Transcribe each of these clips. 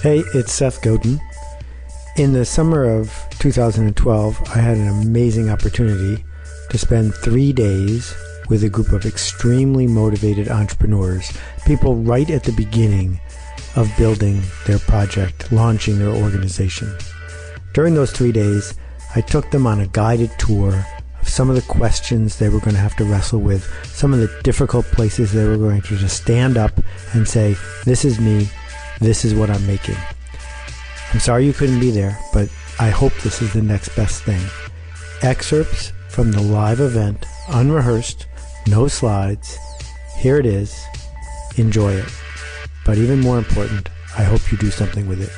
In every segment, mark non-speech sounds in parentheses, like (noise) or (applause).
Hey, it's Seth Godin. In the summer of 2012, I had an amazing opportunity to spend three days with a group of extremely motivated entrepreneurs, people right at the beginning of building their project, launching their organization. During those three days, I took them on a guided tour of some of the questions they were going to have to wrestle with, some of the difficult places they were going to just stand up and say, This is me, this is what I'm making. I'm sorry you couldn't be there, but I hope this is the next best thing. Excerpts from the live event, unrehearsed, no slides. Here it is. Enjoy it. But even more important, I hope you do something with it.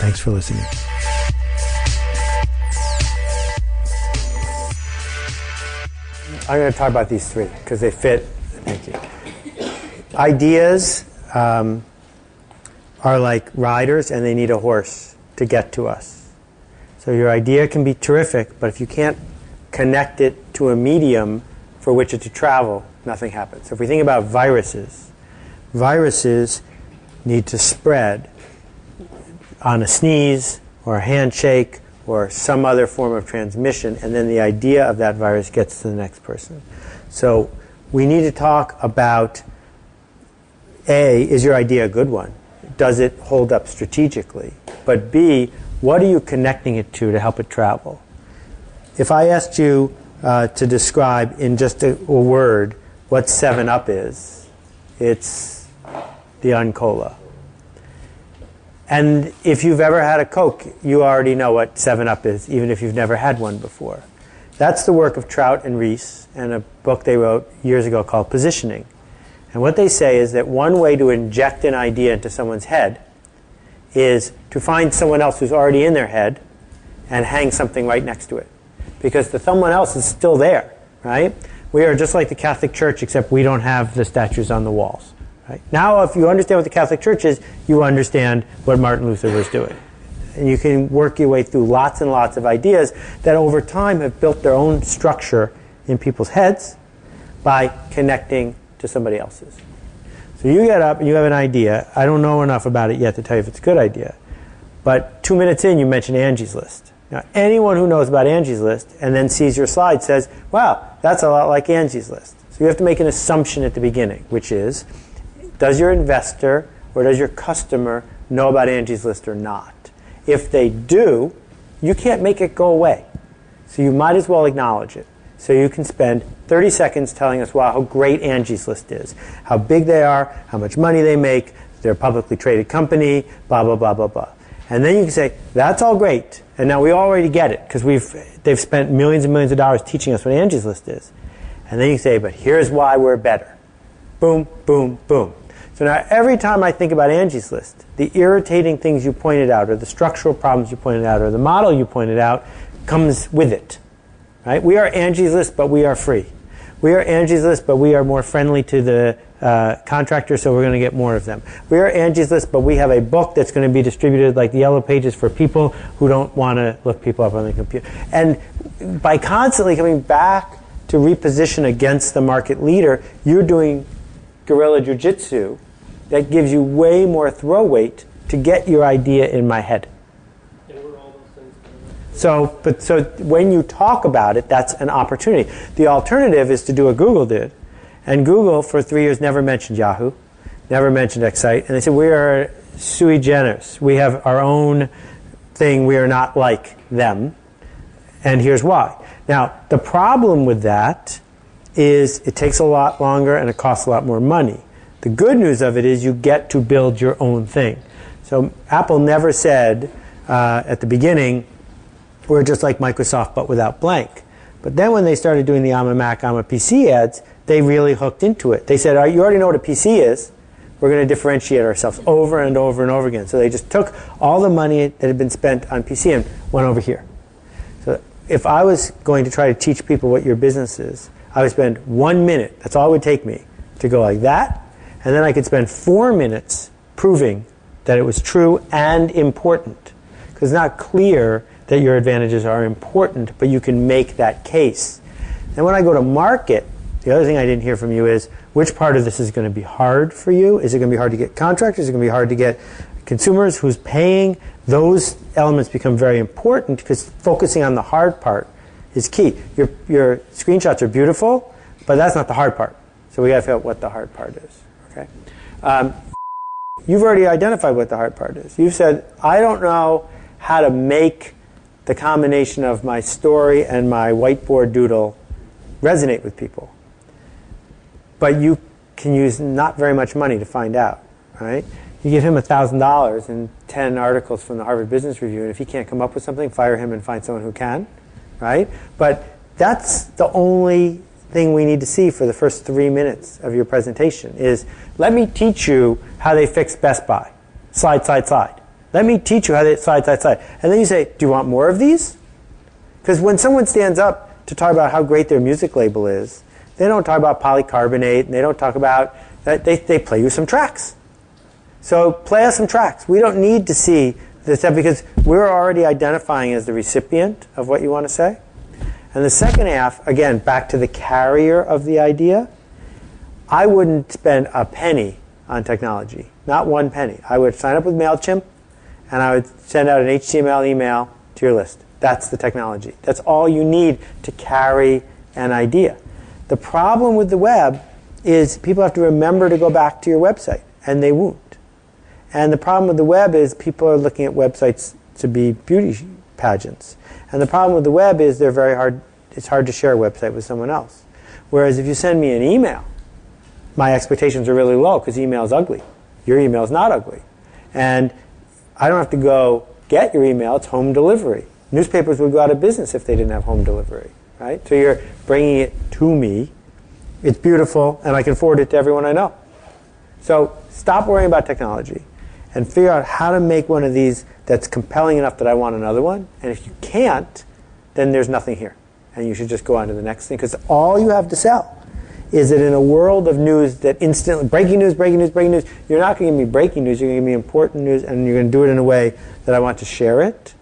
Thanks for listening. I'm going to talk about these three because they fit. Thank you. Ideas um, are like riders and they need a horse to get to us. So your idea can be terrific, but if you can't connect it to a medium for which it to travel, nothing happens. So if we think about viruses, viruses need to spread on a sneeze or a handshake or some other form of transmission, and then the idea of that virus gets to the next person. So we need to talk about A, is your idea a good one? Does it hold up strategically? But B, what are you connecting it to to help it travel? If I asked you uh, to describe in just a, a word what 7 Up is, it's the Uncola. And if you've ever had a Coke, you already know what 7-Up is, even if you've never had one before. That's the work of Trout and Ries and a book they wrote years ago called Positioning. And what they say is that one way to inject an idea into someone's head is to find someone else who's already in their head and hang something right next to it. Because the someone else is still there, right? We are just like the Catholic Church, except we don't have the statues on the walls. Right? Now, if you understand what the Catholic Church is, you understand what Martin Luther was doing. And you can work your way through lots and lots of ideas that over time have built their own structure in people's heads by connecting to somebody else's. So you get up and you have an idea. I don't know enough about it yet to tell you if it's a good idea. But two minutes in, you mention Angie's List. Now, anyone who knows about Angie's List and then sees your slide says, wow, that's a lot like Angie's List. So you have to make an assumption at the beginning, which is, does your investor or does your customer know about Angie's List or not? If they do, you can't make it go away. So you might as well acknowledge it. So you can spend 30 seconds telling us, wow, how great Angie's List is, how big they are, how much money they make, they're a publicly traded company, blah, blah, blah, blah, blah. And then you can say, that's all great. And now we already get it because we've, they've spent millions and millions of dollars teaching us what Angie's List is. And then you say, but here's why we're better. Boom, boom, boom. So now every time I think about Angie's List, the irritating things you pointed out, or the structural problems you pointed out, or the model you pointed out, comes with it. Right? We are Angie's List, but we are free. We are Angie's List, but we are more friendly to the uh, contractor, so we're going to get more of them. We are Angie's List, but we have a book that's going to be distributed like the Yellow Pages for people who don't want to look people up on the computer. And by constantly coming back to reposition against the market leader, you're doing guerrilla jujitsu that gives you way more throw weight to get your idea in my head. So, but so when you talk about it, that's an opportunity. The alternative is to do what Google did, and Google for three years never mentioned Yahoo, never mentioned Excite, and they said we are sui generis. We have our own thing. We are not like them, and here's why. Now, the problem with that is it takes a lot longer and it costs a lot more money. The good news of it is you get to build your own thing. So Apple never said uh, at the beginning, we're just like Microsoft but without blank. But then when they started doing the I'm a Mac, I'm a PC ads, they really hooked into it. They said, you already know what a PC is. We're going to differentiate ourselves over and over and over again. So they just took all the money that had been spent on PC and went over here. So if I was going to try to teach people what your business is, I would spend one minute, that's all it would take me, to go like that, and then I could spend four minutes proving that it was true and important. Because it's not clear that your advantages are important, but you can make that case. And when I go to market, the other thing I didn't hear from you is which part of this is going to be hard for you? Is it going to be hard to get contractors? Is it going to be hard to get consumers who's paying, those elements become very important because focusing on the hard part is key. Your, your screenshots are beautiful, but that's not the hard part. So we got to figure out what the hard part is. Okay. Um, you've already identified what the hard part is. You've said, I don't know how to make the combination of my story and my whiteboard doodle resonate with people. But you can use not very much money to find out, right? You give him $1,000 and 10 articles from the Harvard Business Review, and if he can't come up with something, fire him and find someone who can, right? But that's the only thing we need to see for the first three minutes of your presentation is let me teach you how they fix Best Buy. Slide, slide, slide. Let me teach you how they side, side, side. And then you say, do you want more of these? Because when someone stands up to talk about how great their music label is, they don't talk about polycarbonate and they don't talk about, that. they, they play you some tracks. So play us some tracks. We don't need to see this stuff because we're already identifying as the recipient of what you want to say. And the second half, again, back to the carrier of the idea, I wouldn't spend a penny on technology, not one penny. I would sign up with MailChimp and I would send out an HTML email to your list. That's the technology. That's all you need to carry an idea. The problem with the web is people have to remember to go back to your website, and they won't. And the problem with the web is people are looking at websites to be beauty pageants. And the problem with the web is they're very hard, it's hard to share a website with someone else. Whereas if you send me an email, my expectations are really low because email is ugly. Your email is not ugly. And I don't have to go get your email, it's home delivery. Newspapers would go out of business if they didn't have home delivery, right? So you're bringing it to me. It's beautiful, and I can forward it to everyone I know. So stop worrying about technology and figure out how to make one of these that's compelling enough that I want another one. And if you can't, then there's nothing here. And you should just go on to the next thing because all you have to sell is that in a world of news that instantly, breaking news, breaking news, breaking news, you're not going to give me breaking news, you're going to give me important news, and you're going to do it in a way that I want to share it.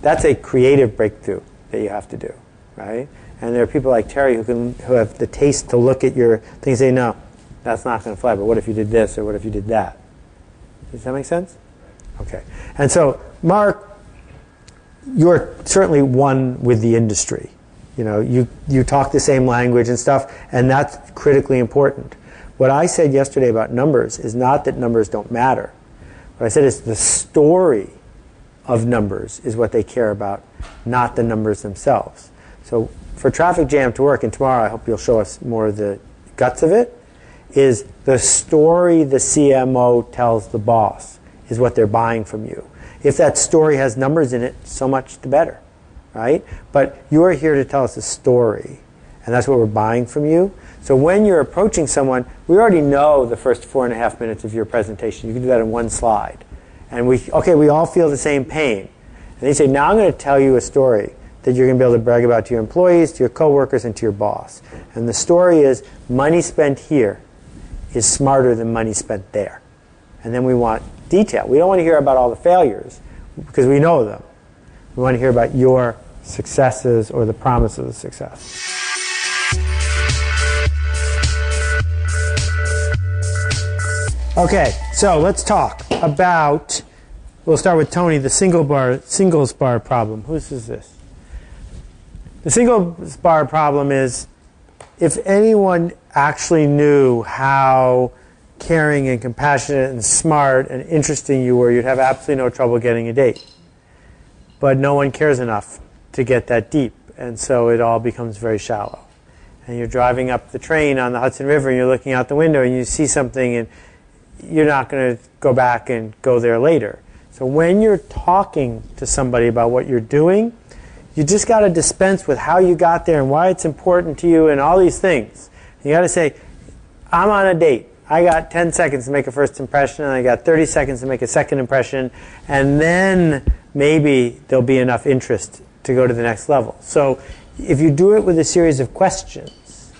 That's a creative breakthrough that you have to do, right? And there are people like Terry who can who have the taste to look at your thing and say, no, that's not going to fly. But what if you did this or what if you did that? Does that make sense? Okay. And so, Mark, you're certainly one with the industry. You know, you, you talk the same language and stuff, and that's critically important. What I said yesterday about numbers is not that numbers don't matter. What I said is the story of numbers is what they care about, not the numbers themselves. So for traffic jam to work, and tomorrow I hope you'll show us more of the guts of it, is the story the CMO tells the boss is what they're buying from you. If that story has numbers in it, so much the better, right? But you're here to tell us a story, and that's what we're buying from you. So when you're approaching someone, we already know the first four and a half minutes of your presentation. You can do that in one slide. And we, okay, we all feel the same pain. And they say, now I'm going to tell you a story that you're going to be able to brag about to your employees, to your coworkers, and to your boss. And the story is money spent here is smarter than money spent there. And then we want detail. We don't want to hear about all the failures because we know them. We want to hear about your successes or the promise of success. Okay, so let's talk about. We'll start with Tony, the single bar, singles bar problem. Whose is this? The singles bar problem is if anyone actually knew how caring and compassionate and smart and interesting you were, you'd have absolutely no trouble getting a date. But no one cares enough to get that deep, and so it all becomes very shallow. And you're driving up the train on the Hudson River and you're looking out the window and you see something and you're not going to go back and go there later. So when you're talking to somebody about what you're doing, you just got to dispense with how you got there and why it's important to you and all these things. You got to say, I'm on a date. I got 10 seconds to make a first impression, and I got 30 seconds to make a second impression, and then maybe there'll be enough interest to go to the next level. So if you do it with a series of questions,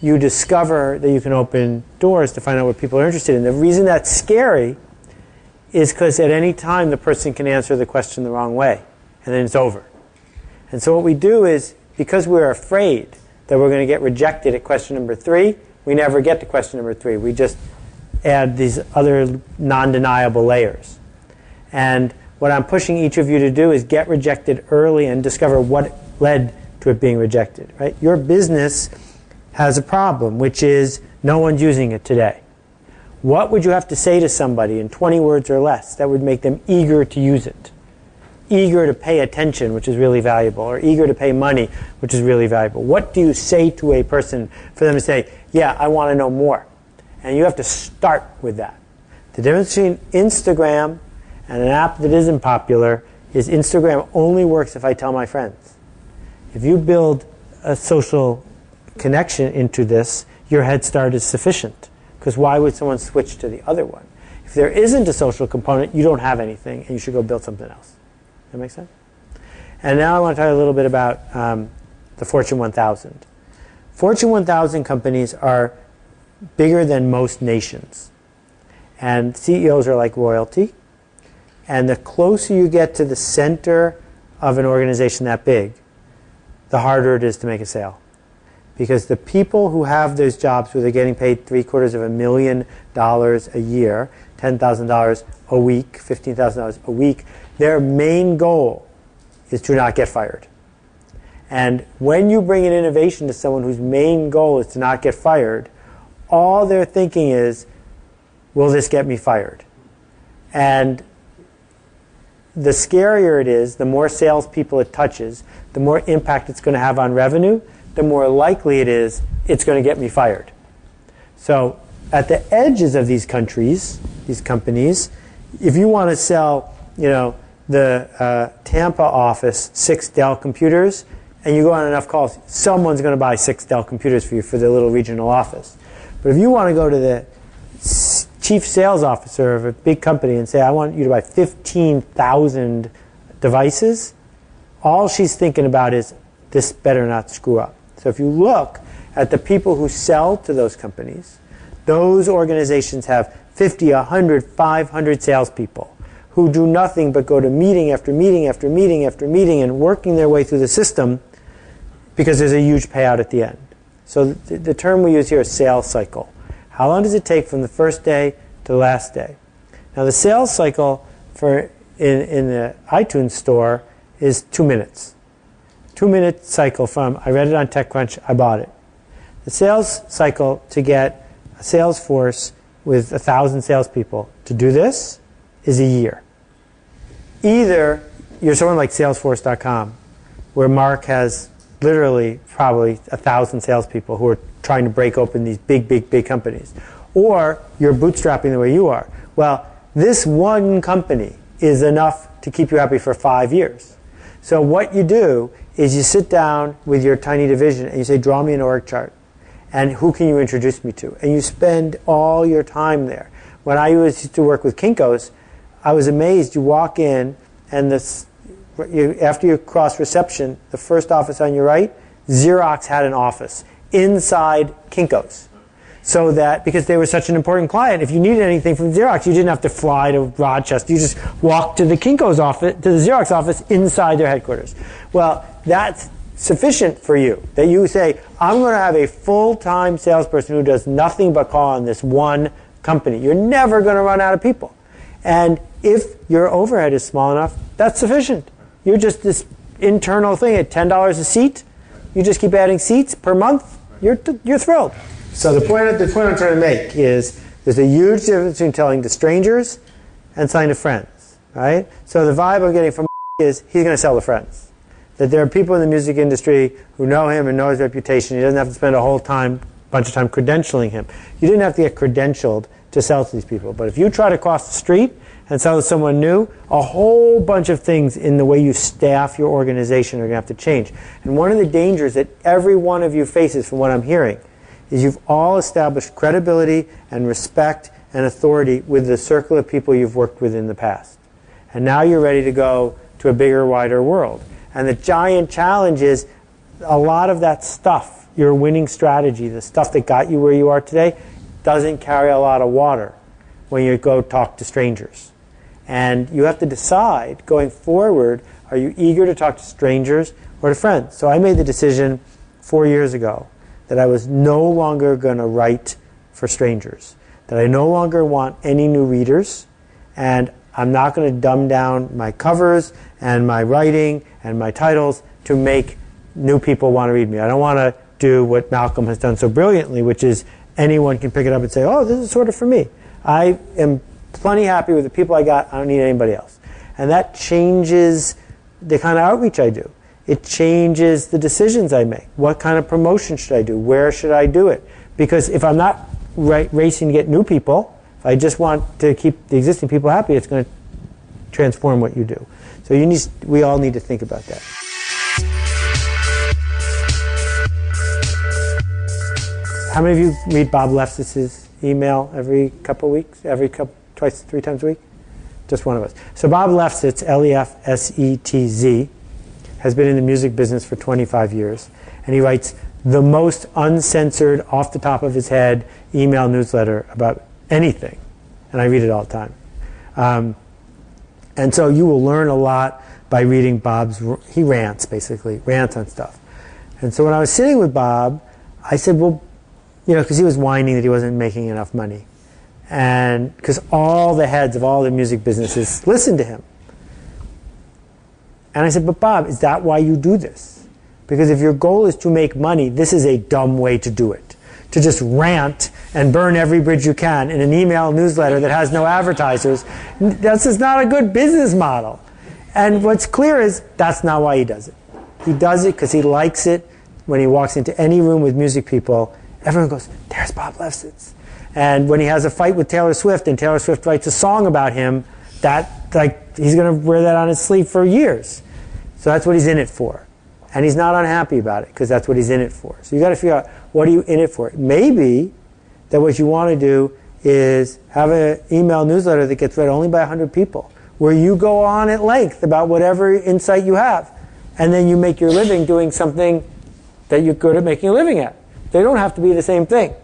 you discover that you can open doors to find out what people are interested in. The reason that's scary is because at any time the person can answer the question the wrong way, and then it's over. And so what we do is, because we're afraid that we're going to get rejected at question number three, we never get to question number three. We just add these other non-deniable layers. And what I'm pushing each of you to do is get rejected early and discover what led to it being rejected, right? Your business has a problem, which is no one's using it today. What would you have to say to somebody in 20 words or less that would make them eager to use it? Eager to pay attention, which is really valuable, or eager to pay money, which is really valuable. What do you say to a person for them to say, yeah, I want to know more? And you have to start with that. The difference between Instagram and an app that isn't popular is Instagram only works if I tell my friends. If you build a social connection into this, your head start is sufficient. Because why would someone switch to the other one? If there isn't a social component, you don't have anything, and you should go build something else. That makes sense? And now I want to talk a little bit about um, the Fortune 1000. Fortune 1000 companies are bigger than most nations. And CEOs are like royalty. And the closer you get to the center of an organization that big, the harder it is to make a sale. Because the people who have those jobs where they're getting paid three quarters of a million dollars a year, $10,000 a week, $15,000 a week, their main goal is to not get fired. And when you bring an innovation to someone whose main goal is to not get fired, all they're thinking is, will this get me fired? And the scarier it is, the more salespeople it touches, the more impact it's going to have on revenue, the more likely it is it's going to get me fired. So at the edges of these countries, these companies, if you want to sell, you know, the uh, Tampa office six Dell computers, and you go on enough calls, someone's going to buy six Dell computers for you for their little regional office. But if you want to go to the chief sales officer of a big company and say, I want you to buy 15,000 devices, all she's thinking about is this better not screw up. So if you look at the people who sell to those companies, those organizations have 50, 100, 500 salespeople who do nothing but go to meeting after meeting after meeting after meeting and working their way through the system because there's a huge payout at the end. So the, the term we use here is sales cycle. How long does it take from the first day to the last day? Now the sales cycle for in, in the iTunes store is two minutes two minute cycle from I read it on TechCrunch, I bought it. The sales cycle to get a sales force with a thousand salespeople to do this is a year. Either you're someone like Salesforce.com, where Mark has literally probably a thousand salespeople who are trying to break open these big, big, big companies, or you're bootstrapping the way you are. Well, this one company is enough to keep you happy for five years. So what you do is you sit down with your tiny division and you say, draw me an org chart. And who can you introduce me to? And you spend all your time there. When I used to work with Kinko's, I was amazed. You walk in, and this, you, after you cross reception, the first office on your right, Xerox had an office inside Kinko's so that because they were such an important client, if you needed anything from Xerox, you didn't have to fly to Rochester. You just walked to the Kinko's office, to the Xerox office inside their headquarters. Well, that's sufficient for you that you say, I'm going to have a full-time salesperson who does nothing but call on this one company. You're never going to run out of people. And if your overhead is small enough, that's sufficient. You're just this internal thing at $10 a seat. You just keep adding seats per month. You're, you're thrilled. So the point, the point I'm trying to make is there's a huge difference between telling to strangers and selling to friends, right? So the vibe I'm getting from (laughs) is he's going to sell to friends. That there are people in the music industry who know him and know his reputation. He doesn't have to spend a whole time, bunch of time credentialing him. You didn't have to get credentialed to sell to these people. But if you try to cross the street and to someone new, a whole bunch of things in the way you staff your organization are going to have to change. And one of the dangers that every one of you faces, from what I'm hearing, is you've all established credibility and respect and authority with the circle of people you've worked with in the past. And now you're ready to go to a bigger, wider world. And the giant challenge is a lot of that stuff, your winning strategy, the stuff that got you where you are today, doesn't carry a lot of water when you go talk to strangers. And you have to decide going forward are you eager to talk to strangers or to friends? So I made the decision four years ago that I was no longer going to write for strangers. that I no longer want any new readers, and I'm not going to dumb down my covers and my writing and my titles to make new people want to read me. I don't want to do what Malcolm has done so brilliantly, which is anyone can pick it up and say, oh, this is sort of for me. I am plenty happy with the people I got. I don't need anybody else. And that changes the kind of outreach I do. It changes the decisions I make. What kind of promotion should I do? Where should I do it? Because if I'm not ra- racing to get new people, if I just want to keep the existing people happy, it's going to transform what you do. So you need, we all need to think about that. How many of you read Bob Lefsetz's email every couple of weeks, every couple, twice, three times a week? Just one of us. So Bob Lefsetz, L-E-F-S-E-T-Z, has been in the music business for 25 years, and he writes the most uncensored, off the top of his head email newsletter about anything, and I read it all the time. Um, and so you will learn a lot by reading Bob's. He rants basically, rants on stuff. And so when I was sitting with Bob, I said, "Well, you know, because he was whining that he wasn't making enough money, and because all the heads of all the music businesses listened to him." And I said, "But Bob, is that why you do this? Because if your goal is to make money, this is a dumb way to do it." to just rant and burn every bridge you can in an email newsletter that has no advertisers. This is not a good business model. And what's clear is that's not why he does it. He does it because he likes it. When he walks into any room with music people, everyone goes, There's Bob Lefsetz. And when he has a fight with Taylor Swift and Taylor Swift writes a song about him, that like he's going to wear that on his sleeve for years. So that's what he's in it for. And he's not unhappy about it because that's what he's in it for. So you got to figure out what are you in it for? Maybe that what you want to do is have an email newsletter that gets read only by 100 people, where you go on at length about whatever insight you have, and then you make your living doing something that you're good at making a living at. They don't have to be the same thing,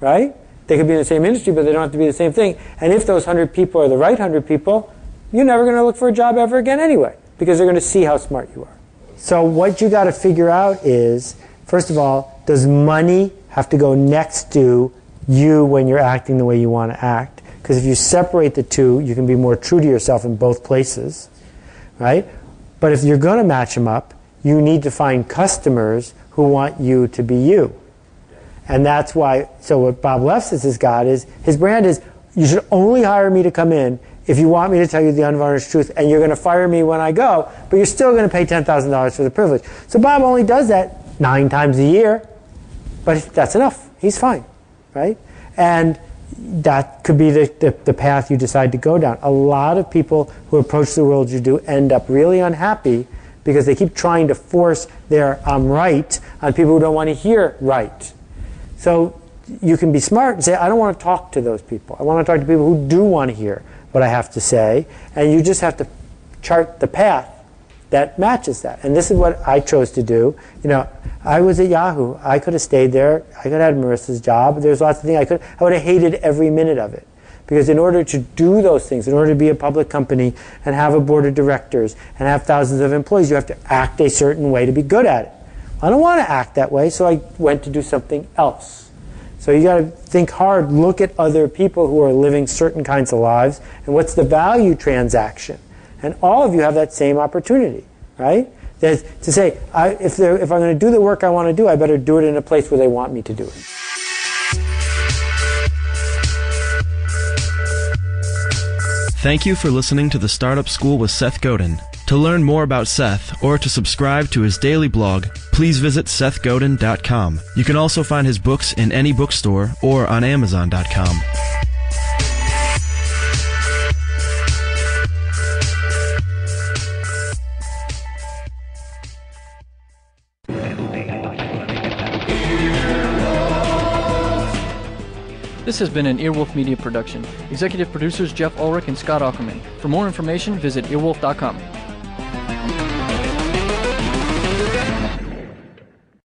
right? They could be in the same industry, but they don't have to be the same thing. And if those 100 people are the right 100 people, you're never going to look for a job ever again anyway, because they're going to see how smart you are. So what you got to figure out is, first of all, does money have to go next to you when you're acting the way you want to act? Because if you separate the two, you can be more true to yourself in both places, right? But if you're going to match them up, you need to find customers who want you to be you. And that's why, so what Bob Lefsetz has got is, his brand is, you should only hire me to come in if you want me to tell you the unvarnished truth and you're going to fire me when I go, but you're still going to pay $10,000 for the privilege. So Bob only does that nine times a year. But that's enough. He's fine, right? And that could be the, the, the, path you decide to go down. A lot of people who approach the world you do end up really unhappy because they keep trying to force their I'm right on people who don't want to hear right. So you can be smart and say, I don't want to talk to those people. I want to talk to people who do want to hear what I have to say. And you just have to chart the path that matches that. And this is what I chose to do. You know, I was at Yahoo. I could have stayed there. I could have had Marissa's job. There's lots of things I could. I would have hated every minute of it. Because in order to do those things, in order to be a public company and have a board of directors and have thousands of employees, you have to act a certain way to be good at it. I don't want to act that way, so I went to do something else. So you got to think hard, look at other people who are living certain kinds of lives, and what's the value transaction? And all of you have that same opportunity, right? That to say, I, if, if I'm going to do the work I want to do, I better do it in a place where they want me to do it. Thank you for listening to the Startup School with Seth Godin. To learn more about Seth or to subscribe to his daily blog, please visit sethgodin.com. You can also find his books in any bookstore or on amazon.com. This has been an Earwolf Media production. Executive producers Jeff Ulrich and Scott Aukerman. For more information, visit earwolf.com.